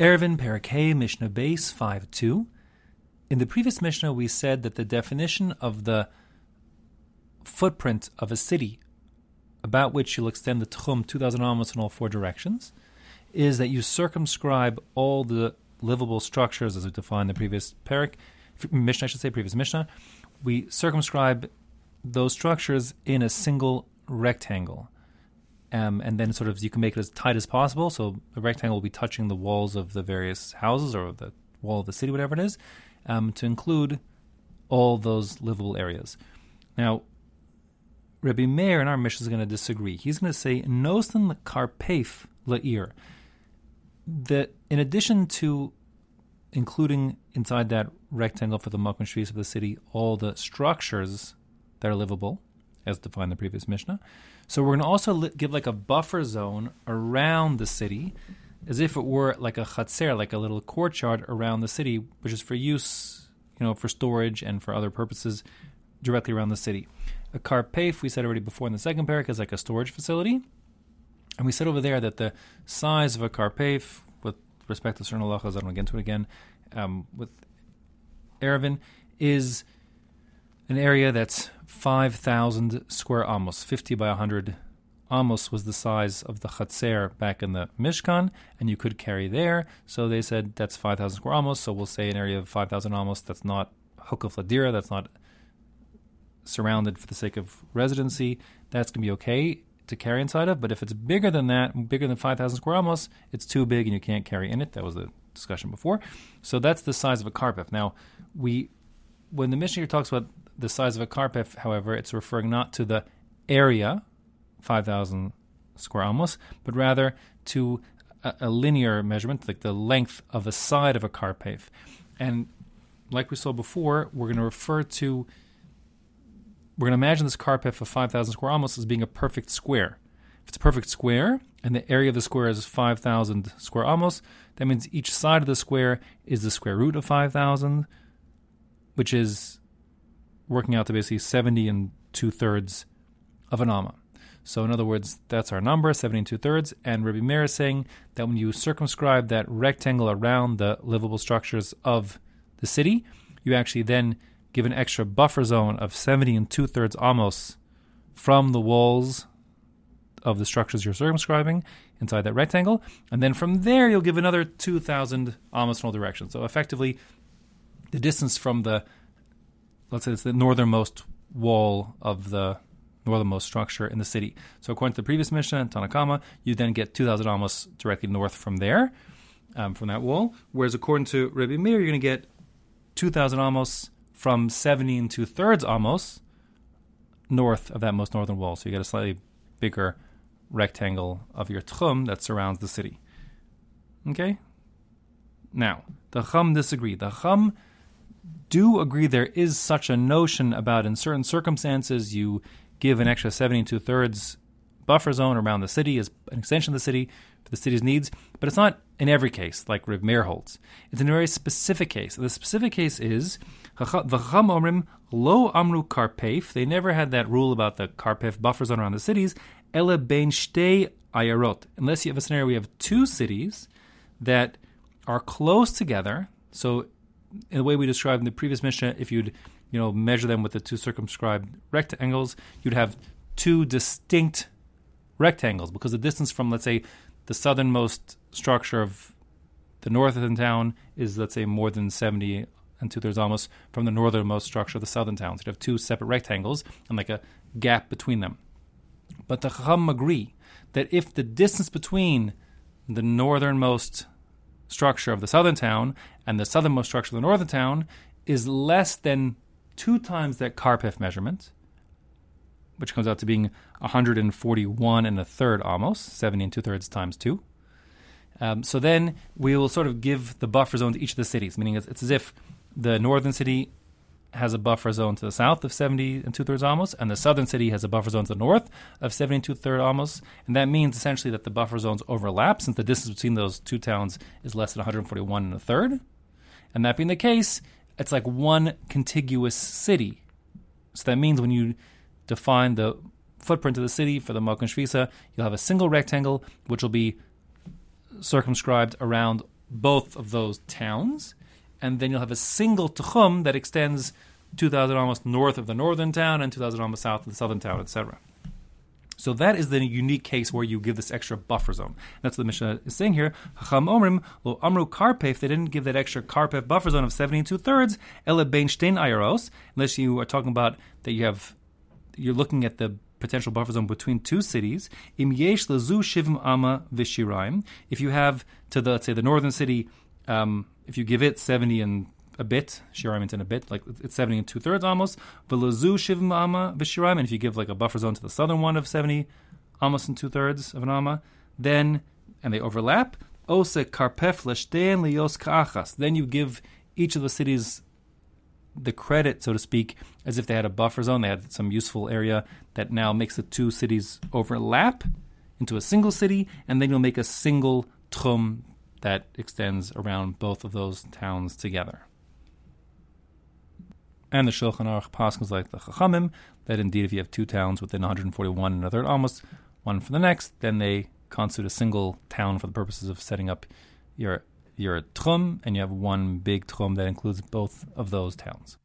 Eruvin Parakeh Mishnah Beis 5 2. In the previous Mishnah, we said that the definition of the footprint of a city about which you'll extend the Tchum 2,000 amos in all four directions is that you circumscribe all the livable structures as we defined in the previous parak, Mishnah, I should say, previous Mishnah. We circumscribe those structures in a single rectangle um, and then sort of you can make it as tight as possible. So the rectangle will be touching the walls of the various houses or the wall of the city, whatever it is, um, to include all those livable areas. Now, Rabbi Meir in our Mishnah is going to disagree. He's going to say nosen karpef la'ir. That in addition to including inside that rectangle for the streets of the city all the structures that are livable, as defined in the previous Mishnah, so we're going to also li- give like a buffer zone around the city, as if it were like a chatzer, like a little courtyard around the city, which is for use, you know, for storage and for other purposes directly around the city. A karpef, we said already before in the second parak, is like a storage facility. And we said over there that the size of a karpef, with respect to certain halachas, I don't get into it again, um, with Eruvin, is an area that's 5,000 square amos, 50 by 100 amos was the size of the chatzer back in the Mishkan, and you could carry there. So they said that's 5,000 square amos. So we'll say an area of 5,000 amos that's not hukuf ladira, that's not surrounded for the sake of residency. That's going to be okay to carry inside of. But if it's bigger than that, bigger than 5,000 square amos, it's too big and you can't carry in it. That was the discussion before. So that's the size of a karpef. Now, we when the Mishnah talks about the size of a karpef, however, it's referring not to the area, 5,000 square amos, but rather to a, a, linear measurement, like the length of a side of a karpef. And like we saw before, we're going to refer to, we're going to imagine this karpef of 5,000 square amos as being a perfect square. If it's a perfect square, and the area of the square is 5,000 square amos, that means each side of the square is the square root of 5,000, which is working out to basically 70 and two thirds of an amma. So, in other words, that's our number, 70 and two thirds. And Rabbi Meir is saying that when you circumscribe that rectangle around the livable structures of the city, you actually then give an extra buffer zone of 70 and two thirds amos from the walls of the structures you're circumscribing inside that rectangle. And then from there, you'll give another 2,000 amos in all directions. So, effectively, the distance from the let's say it's the northernmost wall of the northernmost structure in the city. So according to the previous Mishnah, Tanna Kamma, you then get 2,000 amos directly north from there, um, from that wall. Whereas according to Rabbi Meir, you're going to get 2,000 amos from 70 and two thirds amos north of that most northern wall. So you get a slightly bigger rectangle of your tchum that surrounds the city. Okay? Now, the Chum disagree. The Chum do agree there is such a notion about in certain circumstances you give an extra 72 thirds buffer zone around the city as an extension of the city for the city's needs, but it's not in every case like Rav Meir holds. It's in a very specific case. The specific case is v'cham omrim lo amru karpef. They never had that rule about the karpef buffer zone around the cities. Ele ben ayarot. Unless you have a scenario you have two cities that are close together. So in the way we described in the previous Mishnah, if you'd you know measure them with the two circumscribed rectangles, you'd have two distinct rectangles because the distance from let's say the southernmost structure of the northern town is let's say more than 70 and two thirds amos from the northernmost structure of the southern town. So you'd have two separate rectangles and like a gap between them. But the Chacham agree that if the distance between the northernmost structure of the southern town and the southernmost structure of the northern town is less than two times that Karpef measurement, which comes out to being 141 and a third amos, 70 and two thirds times two. Um, so then we will sort of give the buffer zone to each of the cities, meaning it's, it's as if the northern city has a buffer zone to the south of 70 and two thirds amos, and the southern city has a buffer zone to the north of 70 and two thirds amos. And that means essentially that the buffer zones overlap since the distance between those two towns is less than 141 and a third. And that being the case, it's like one contiguous city. So that means when you define the footprint of the city for the Malkan Shvisa, you'll have a single rectangle which will be circumscribed around both of those towns, and then you'll have a single tchum that extends 2,000 amos north of the northern town and 2,000 amos south of the southern town, etc. So that is the unique case where you give this extra buffer zone. That's what the Mishnah is saying here. Chacham omrim lo amru karpef. They didn't give that extra karpef buffer zone of 70 and two thirds. Bein. Unless you are talking about that you have, you're looking at the potential buffer zone between two cities. Im yesh lezu shivim ama vishiraim. If you have to the let's say the northern city, um, if you give it 70 and a bit, shiraim in a bit, like it's 70 and two thirds amos. Velazu shivim ama v'shiraim, and if you give like a buffer zone to the southern one of 70 amos and two thirds of an ama, then, and they overlap, ose karpef leshten lios ka'achas. Then you give each of the cities the credit, so to speak, as if they had a buffer zone, they had some useful area that now makes the two cities overlap into a single city, and then you'll make a single tchum that extends around both of those towns together and the Shulchan Aruch paskins like the Chachamim that indeed if you have two towns within 141 and a third amos one for the next, then they constitute a single town for the purposes of setting up your your tchum, and you have one big tchum that includes both of those towns.